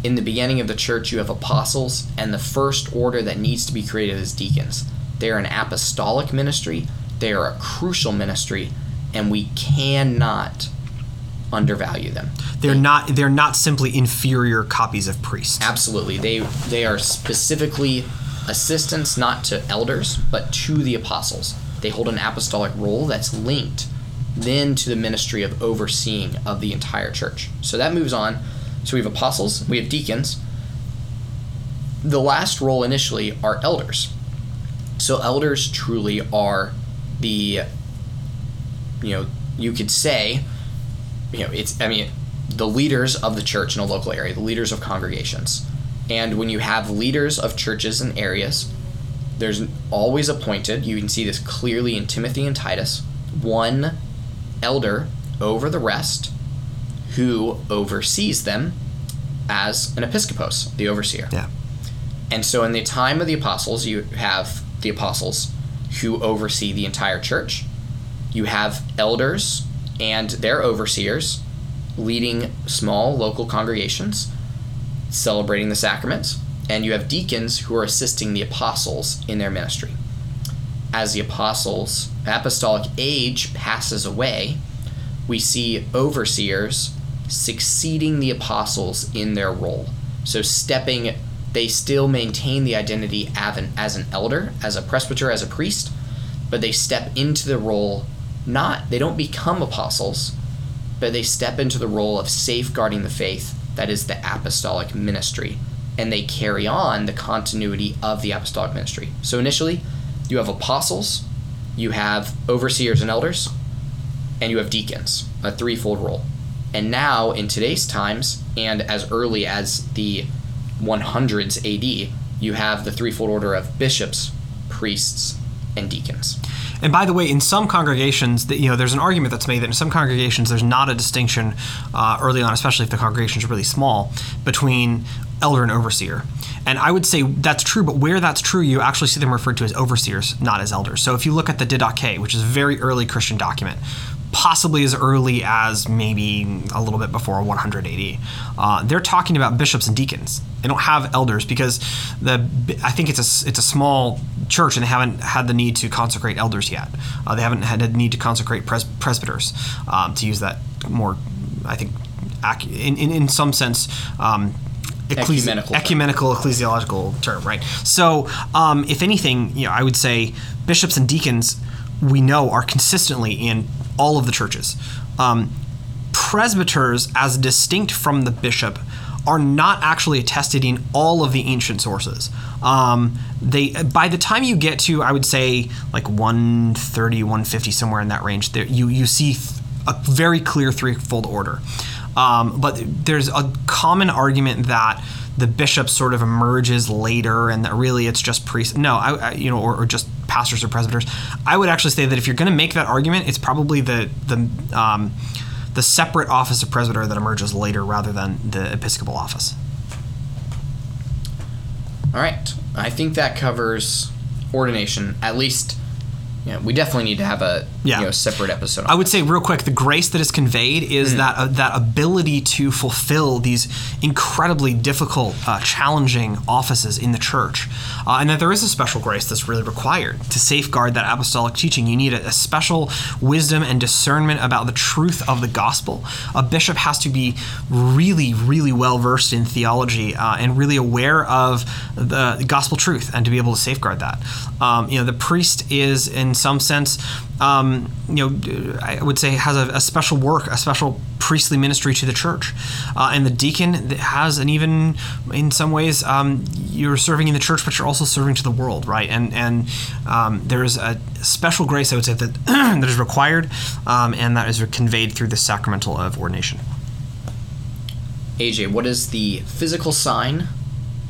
[SPEAKER 1] in the beginning of the church, you have apostles, and the first order that needs to be created is deacons. They are an apostolic ministry, they are a crucial ministry, and we cannot undervalue them.
[SPEAKER 2] They're not they're not simply inferior copies of priests.
[SPEAKER 1] Absolutely. They they are specifically assistants not to elders, but to the apostles. They hold an apostolic role that's linked then to the ministry of overseeing of the entire church. So that moves on. So we have apostles, we have deacons. The last role initially are elders. So elders truly are the you know, you could say you know, it's I mean, the leaders of the church in a local area, the leaders of congregations. And when you have leaders of churches and areas, there's always appointed, you can see this clearly in Timothy and Titus, one elder over the rest who oversees them as an episcopos, the overseer.
[SPEAKER 2] Yeah.
[SPEAKER 1] And so in the time of the apostles, you have the apostles who oversee the entire church. You have elders and their overseers leading small local congregations, celebrating the sacraments. And you have deacons who are assisting the apostles in their ministry. As the apostles' apostolic age passes away, we see overseers succeeding the apostles in their role. So stepping, they still maintain the identity as an, as an elder, as a presbyter, as a priest, but they step into the role not, they don't become apostles, but they step into the role of safeguarding the faith that is the apostolic ministry and they carry on the continuity of the apostolic ministry. So initially, you have apostles, you have overseers and elders, and you have deacons, a threefold role. And now, in today's times, and as early as the 100s AD, you have the threefold order of bishops, priests, and deacons.
[SPEAKER 2] And by the way, in some congregations, you know, there's an argument that's made that in some congregations there's not a distinction uh, early on, especially if the congregation is really small, between elder and overseer. And I would say that's true, but where that's true, you actually see them referred to as overseers, not as elders. So if you look at the Didache, which is a very early Christian document, possibly as early as maybe a little bit before 100 AD. Uh, they're talking about bishops and deacons. They don't have elders because the I think it's a it's a small church and they haven't had the need to consecrate elders yet. Uh, they haven't had a need to consecrate pres- presbyters um, to use that more I think in in, in some sense. Um, Ecclesi- ecumenical, ecumenical ecclesiological term, right? So, um, if anything, you know, I would say bishops and deacons we know are consistently in all of the churches. Um, presbyters, as distinct from the bishop, are not actually attested in all of the ancient sources. Um, they by the time you get to I would say like 130, 150, somewhere in that range, there, you you see a very clear threefold order. Um, but there's a common argument that the bishop sort of emerges later and that really it's just priests. No, I, I, you know, or, or, just pastors or presbyters. I would actually say that if you're going to make that argument, it's probably the the um, the separate office of presbyter that emerges later rather than the episcopal office.
[SPEAKER 1] All right, I think that covers ordination at least yeah, we definitely need to have a yeah. you know, separate episode.
[SPEAKER 2] I would say real quick, the grace that is conveyed is mm. that uh, that ability to fulfill these incredibly difficult, uh, challenging offices in the church, uh, and that there is a special grace that's really required to safeguard that apostolic teaching. You need a, a special wisdom and discernment about the truth of the gospel. A bishop has to be really, really well versed in theology uh, and really aware of the gospel truth, and to be able to safeguard that. Um, you know, the priest is in in some sense, um, you know, I would say has a, a, special work, a special priestly ministry to the church, uh, and the deacon has an even, in some ways, um, you're serving in the church, but you're also serving to the world, right? And and um, there's a special grace I would say that <clears throat> that is required, um, and that is conveyed through the sacramental of ordination.
[SPEAKER 1] AJ, what is the physical sign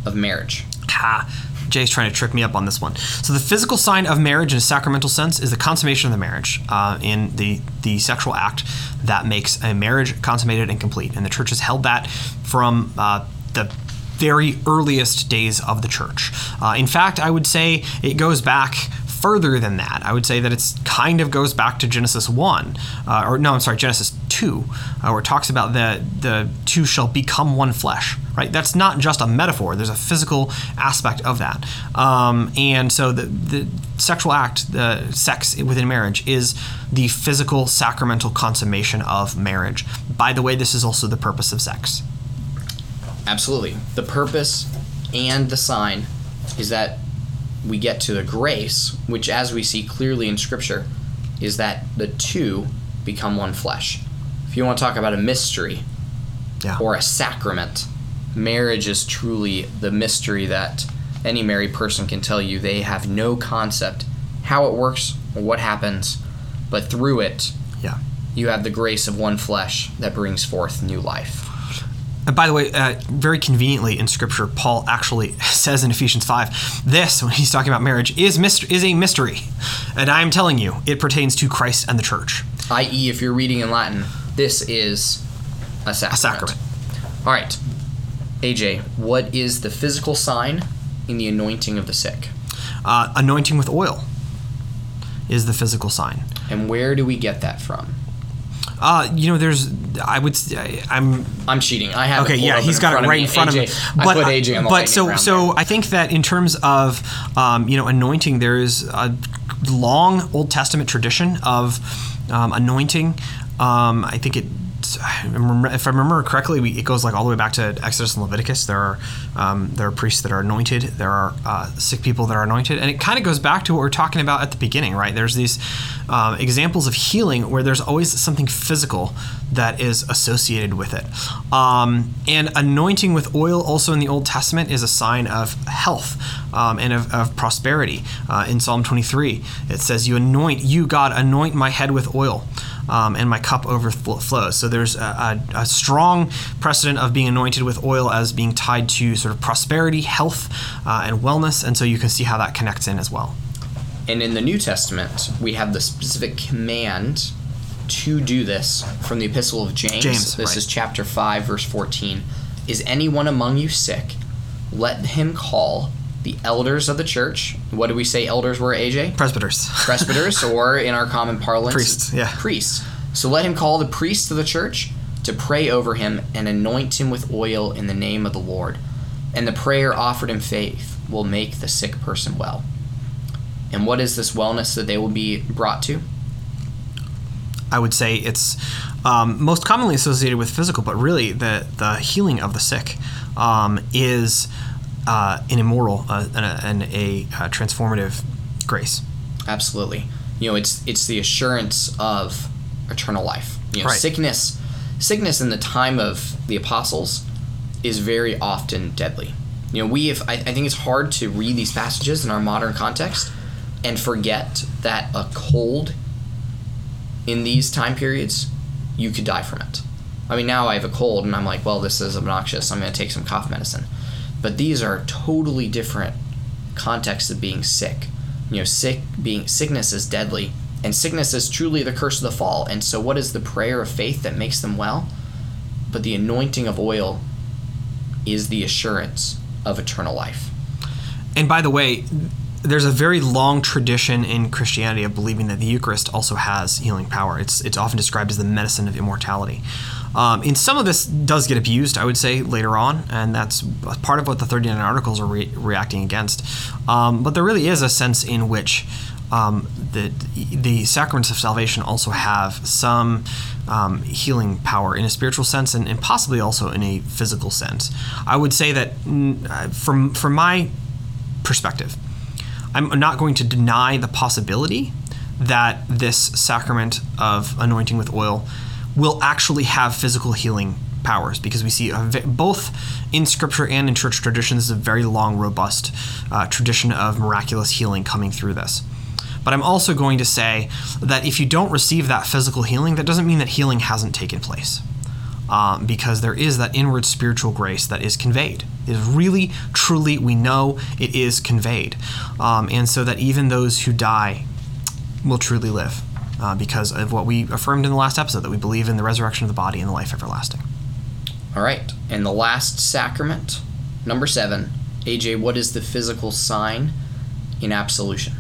[SPEAKER 1] of marriage?
[SPEAKER 2] Ha Jay's trying to trick me up on this one. So the physical sign of marriage in a sacramental sense is the consummation of the marriage uh, in the the sexual act that makes a marriage consummated and complete. And the church has held that from uh, the very earliest days of the church. Uh, in fact, I would say it goes back further than that. I would say that it's kind of goes back to Genesis 1, uh, or no, I'm sorry, Genesis 2, uh, where it talks about the, the two shall become one flesh, right? That's not just a metaphor, there's a physical aspect of that. Um, and so the, the sexual act, the sex within marriage, is the physical sacramental consummation of marriage. By the way, this is also the purpose of sex.
[SPEAKER 1] Absolutely. The purpose and the sign is that we get to the grace, which, as we see clearly in Scripture, is that the two become one flesh. If you want to talk about a mystery yeah. or a sacrament, marriage is truly the mystery that any married person can tell you. They have no concept how it works or what happens, but through it,
[SPEAKER 2] yeah.
[SPEAKER 1] you have the grace of one flesh that brings forth new life.
[SPEAKER 2] And by the way, uh, very conveniently in Scripture, Paul actually <laughs> says in Ephesians 5, this, when he's talking about marriage, is, myst- is a mystery. And I am telling you, it pertains to Christ and the church.
[SPEAKER 1] I.e., if you're reading in Latin, this is a sacrament. A sacrament. All right. AJ, what is the physical sign in the anointing of the sick?
[SPEAKER 2] Uh, anointing with oil is the physical sign.
[SPEAKER 1] And where do we get that from?
[SPEAKER 2] Uh, you know, there's. I would. I'm.
[SPEAKER 1] I'm cheating. I have.
[SPEAKER 2] Okay, yeah, he's got it right in front of
[SPEAKER 1] me. But, I put AJ on the
[SPEAKER 2] But so, so I think that in terms of, um, you know, anointing, there is a long Old Testament tradition of um, anointing. Um, I think it if I remember correctly, we, it goes like all the way back to Exodus and Leviticus. There are um, there are priests that are anointed. There are uh, sick people that are anointed, and it kind of goes back to what we are talking about at the beginning, right? There's these um, examples of healing where there's always something physical that is associated with it. Um, and anointing with oil, also in the Old Testament, is a sign of health um, and of, of prosperity. Uh, in Psalm 23, it says, "You anoint, you God, anoint my head with oil." Um, and my cup overflows. So there's a, a, a, strong precedent of being anointed with oil as being tied to sort of prosperity, health, uh, and wellness. And so you can see how that connects in as well.
[SPEAKER 1] And in the New Testament, we have the specific command to do this from the Epistle of James.
[SPEAKER 2] James
[SPEAKER 1] this
[SPEAKER 2] right.
[SPEAKER 1] is chapter 5, verse 14. Is anyone among you sick? Let him call the elders of the church. What do we say elders were, AJ?
[SPEAKER 2] Presbyters. <laughs>
[SPEAKER 1] Presbyters, or in our common parlance,
[SPEAKER 2] priests. Yeah.
[SPEAKER 1] Priests. So let him call the priests of the church to pray over him and anoint him with oil in the name of the Lord. And the prayer offered in faith will make the sick person well. And what is this wellness that they will be brought to?
[SPEAKER 2] I would say it's um, most commonly associated with physical, but really the the healing of the sick um, is uh, an immortal uh, and, a, and a, a, transformative grace.
[SPEAKER 1] Absolutely. You know, it's it's the assurance of eternal life. You know,
[SPEAKER 2] right.
[SPEAKER 1] sickness sickness in the time of the apostles is very often deadly. You know, we have I, I think it's hard to read these passages in our modern context and forget that a cold in these time periods, you could die from it. I mean, now I have a cold and I'm like, well, this is obnoxious. I'm going to take some cough medicine. But these are totally different contexts of being sick. You know, sick being sickness is deadly, and sickness is truly the curse of the fall. And so, what is the prayer of faith that makes them well? But the anointing of oil is the assurance of eternal life.
[SPEAKER 2] And by the way, there's a very long tradition in Christianity of believing that the Eucharist also has healing power. It's it's often described as the medicine of immortality. Um, and some of this does get abused, I would say, later on, and that's part of what the 39 articles are re- reacting against. Um, but there really is a sense in which um, the the sacraments of salvation also have some um, healing power in a spiritual sense and, and, possibly also in a physical sense. I would say that mm, from from my perspective, I'm not going to deny the possibility that this sacrament of anointing with oil will actually have physical healing powers because we see both in scripture and in church tradition this is a very long robust uh, tradition of miraculous healing coming through this. But i'm also going to say that if you don't receive that physical healing that doesn't mean that healing hasn't taken place um, because there is that inward spiritual grace that is conveyed. It is really truly we know it is conveyed. Um, and so that even those who die will truly live uh, because of what we affirmed in the last episode that we believe in the resurrection of the body and the life everlasting.
[SPEAKER 1] All right. And the last sacrament, number seven. AJ, what is the physical sign in absolution?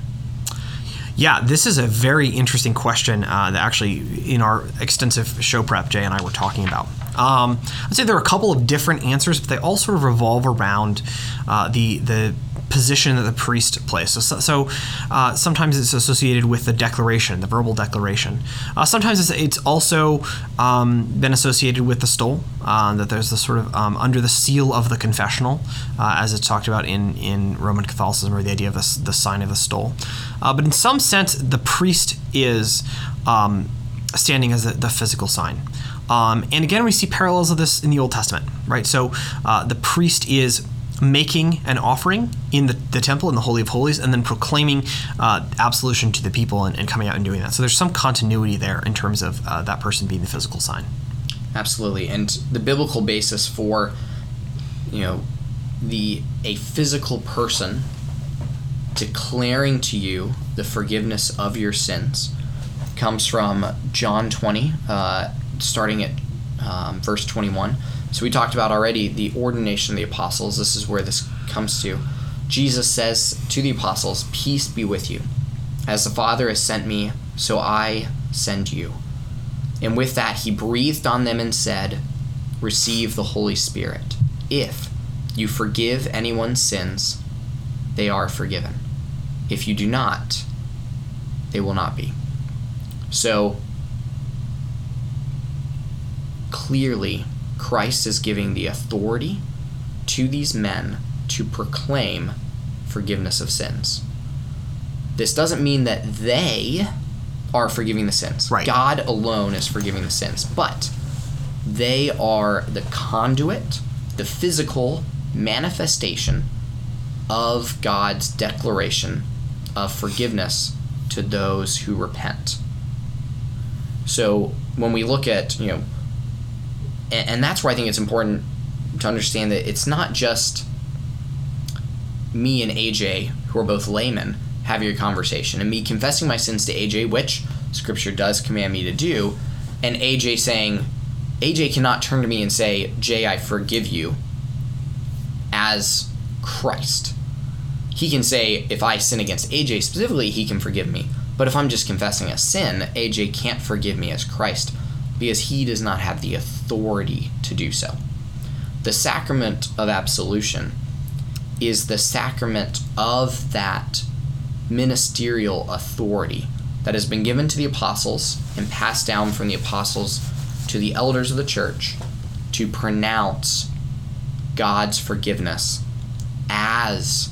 [SPEAKER 2] Yeah, this is a very interesting question uh, that actually, in our extensive show prep, Jay and I were talking about. Um, I'd say there are a couple of different answers, but they all sort of revolve around uh, the the position that the priest plays. So, so uh, sometimes it's associated with the declaration, the verbal declaration. Uh, sometimes it's, it's also um, been associated with the stole, uh, that there's the sort of um, under the seal of the confessional, uh, as it's talked about in, in Roman Catholicism, or the idea of the, the sign of the stole. Uh, but in some sense, the priest is um, standing as the, the physical sign. Um, and again, we see parallels of this in the Old Testament, right? So uh, the priest is making an offering in the, the temple in the Holy of Holies and then proclaiming uh, absolution to the people and, and, coming out and doing that. So there's some continuity there in terms of uh, that person being the physical sign.
[SPEAKER 1] Absolutely. And the biblical basis for, you know, the a physical person declaring to you the forgiveness of your sins comes from John 20, uh, starting at um, verse 21 so we talked about already the ordination of the apostles. This is where this comes to. Jesus says to the apostles, Peace be with you. As the Father has sent me, so I send you. And with that, he breathed on them and said, Receive the Holy Spirit. If you forgive anyone's sins, they are forgiven. If you do not, they will not be. So, clearly Christ is giving the authority to these men to proclaim forgiveness of sins. This doesn't mean that they are forgiving the sins.
[SPEAKER 2] Right.
[SPEAKER 1] God alone is forgiving the sins, but they are the conduit, the physical manifestation of God's declaration of forgiveness to those who repent. So when we look at, you know, and, and that's where I think it's important to understand that it's not just me and AJ, who are both laymen, having a conversation, and me confessing my sins to AJ, which Scripture does command me to do, and AJ saying, AJ cannot turn to me and say, Jay, I forgive you, as Christ. He can say, if I sin against AJ specifically, he can forgive me. But if I'm just confessing a sin, AJ can't forgive me as Christ because he does not have the authority to do so. The sacrament of absolution is the sacrament of that ministerial authority that has been given to the apostles and passed down from the apostles to the elders of the church to pronounce God's forgiveness as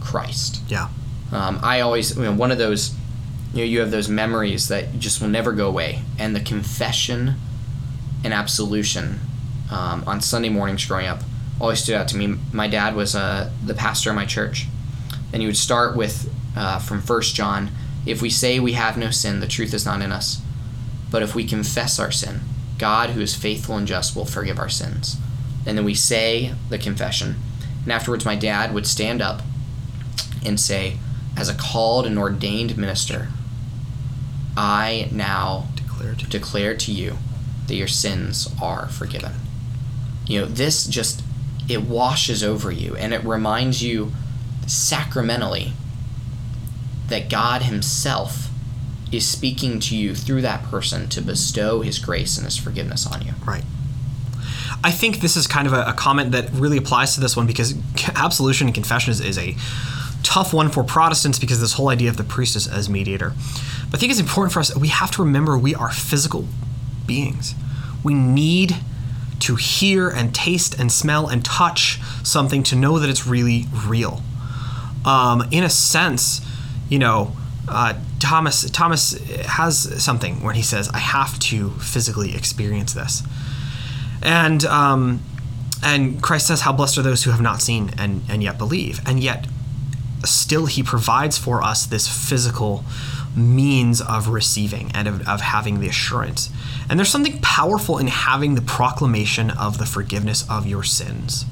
[SPEAKER 1] Christ.
[SPEAKER 2] Yeah.
[SPEAKER 1] Um, I always, you know, one of those, you know, you have those memories that just will never go away. And the confession and absolution um, on Sunday mornings growing up always stood out to me. My dad was uh, the pastor of my church, and he would start with uh, from First John: "If we say we have no sin, the truth is not in us. But if we confess our sin, God, who is faithful and just, will forgive our sins." And then we say the confession, and afterwards, my dad would stand up and say, "As a called and ordained minister, I now
[SPEAKER 2] Declare to
[SPEAKER 1] declare to you that your sins are forgiven. You know, this just it washes over you and it reminds you sacramentally that God himself is speaking to you through that person to bestow his grace and his forgiveness on you.
[SPEAKER 2] Right. I think this is kind of a, a comment that really applies to this one because <laughs> absolution and confession is, is a tough one for Protestants because this whole idea of the priest as, as mediator. But I think it's important for us, we have to remember we are physical beings. We need to hear and taste and smell and touch something to know that it's really real. Um, in a sense, you know, uh, Thomas Thomas has something when he says, "I have to physically experience this," and um, and Christ says, "How blessed are those who have not seen and and yet believe," and yet still He provides for us this physical means of receiving and of, of having the assurance. And there's something powerful in having the proclamation of the forgiveness of your sins.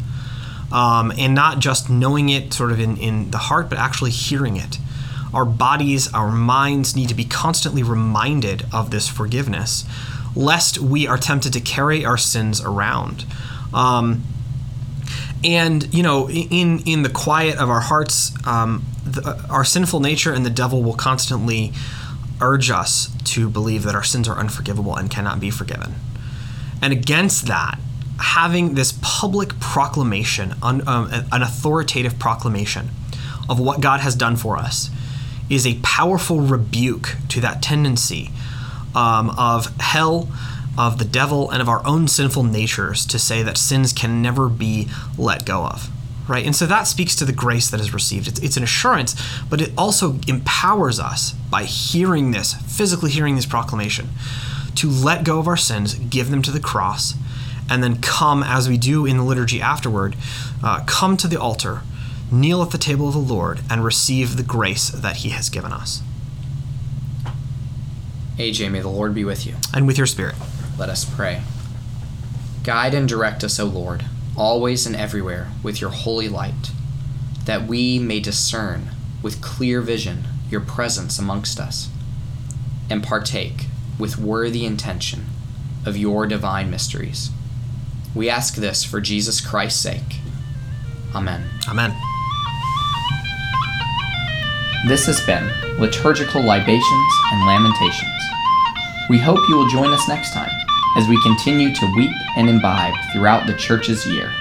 [SPEAKER 2] Um, and not just knowing it sort of in, in the heart, but actually hearing it. Our bodies, our minds need to be constantly reminded of this forgiveness, lest we are tempted to carry our sins around. Um, and you know, in in the quiet of our hearts, um, the, our sinful nature and the devil will constantly urge us to believe that our sins are unforgivable and cannot be forgiven. And against that, having this public proclamation, un, um, an authoritative proclamation of what God has done for us, is a powerful rebuke to that tendency um, of hell, of the devil, and of our own sinful natures to say that sins can never be let go of. Right? And so that speaks to the grace that is received. It's, it's an assurance, but it also empowers us by hearing this, physically hearing this proclamation, to let go of our sins, give them to the cross, and then come, as we do in the liturgy afterward, uh, come to the altar, kneel at the table of the Lord, and receive the grace that He has given us.
[SPEAKER 1] AJ, may the Lord be with you.
[SPEAKER 2] And with your spirit.
[SPEAKER 1] Let us pray. Guide and direct us, O Lord, always and everywhere with your holy light, that we may discern with clear vision your presence amongst us, and partake with worthy intention of your divine mysteries. We ask this for Jesus Christ's sake. Amen.
[SPEAKER 2] Amen.
[SPEAKER 1] This has been Liturgical Libations and Lamentations. We hope you will join us next time as we continue to weep and imbibe throughout the Church's year.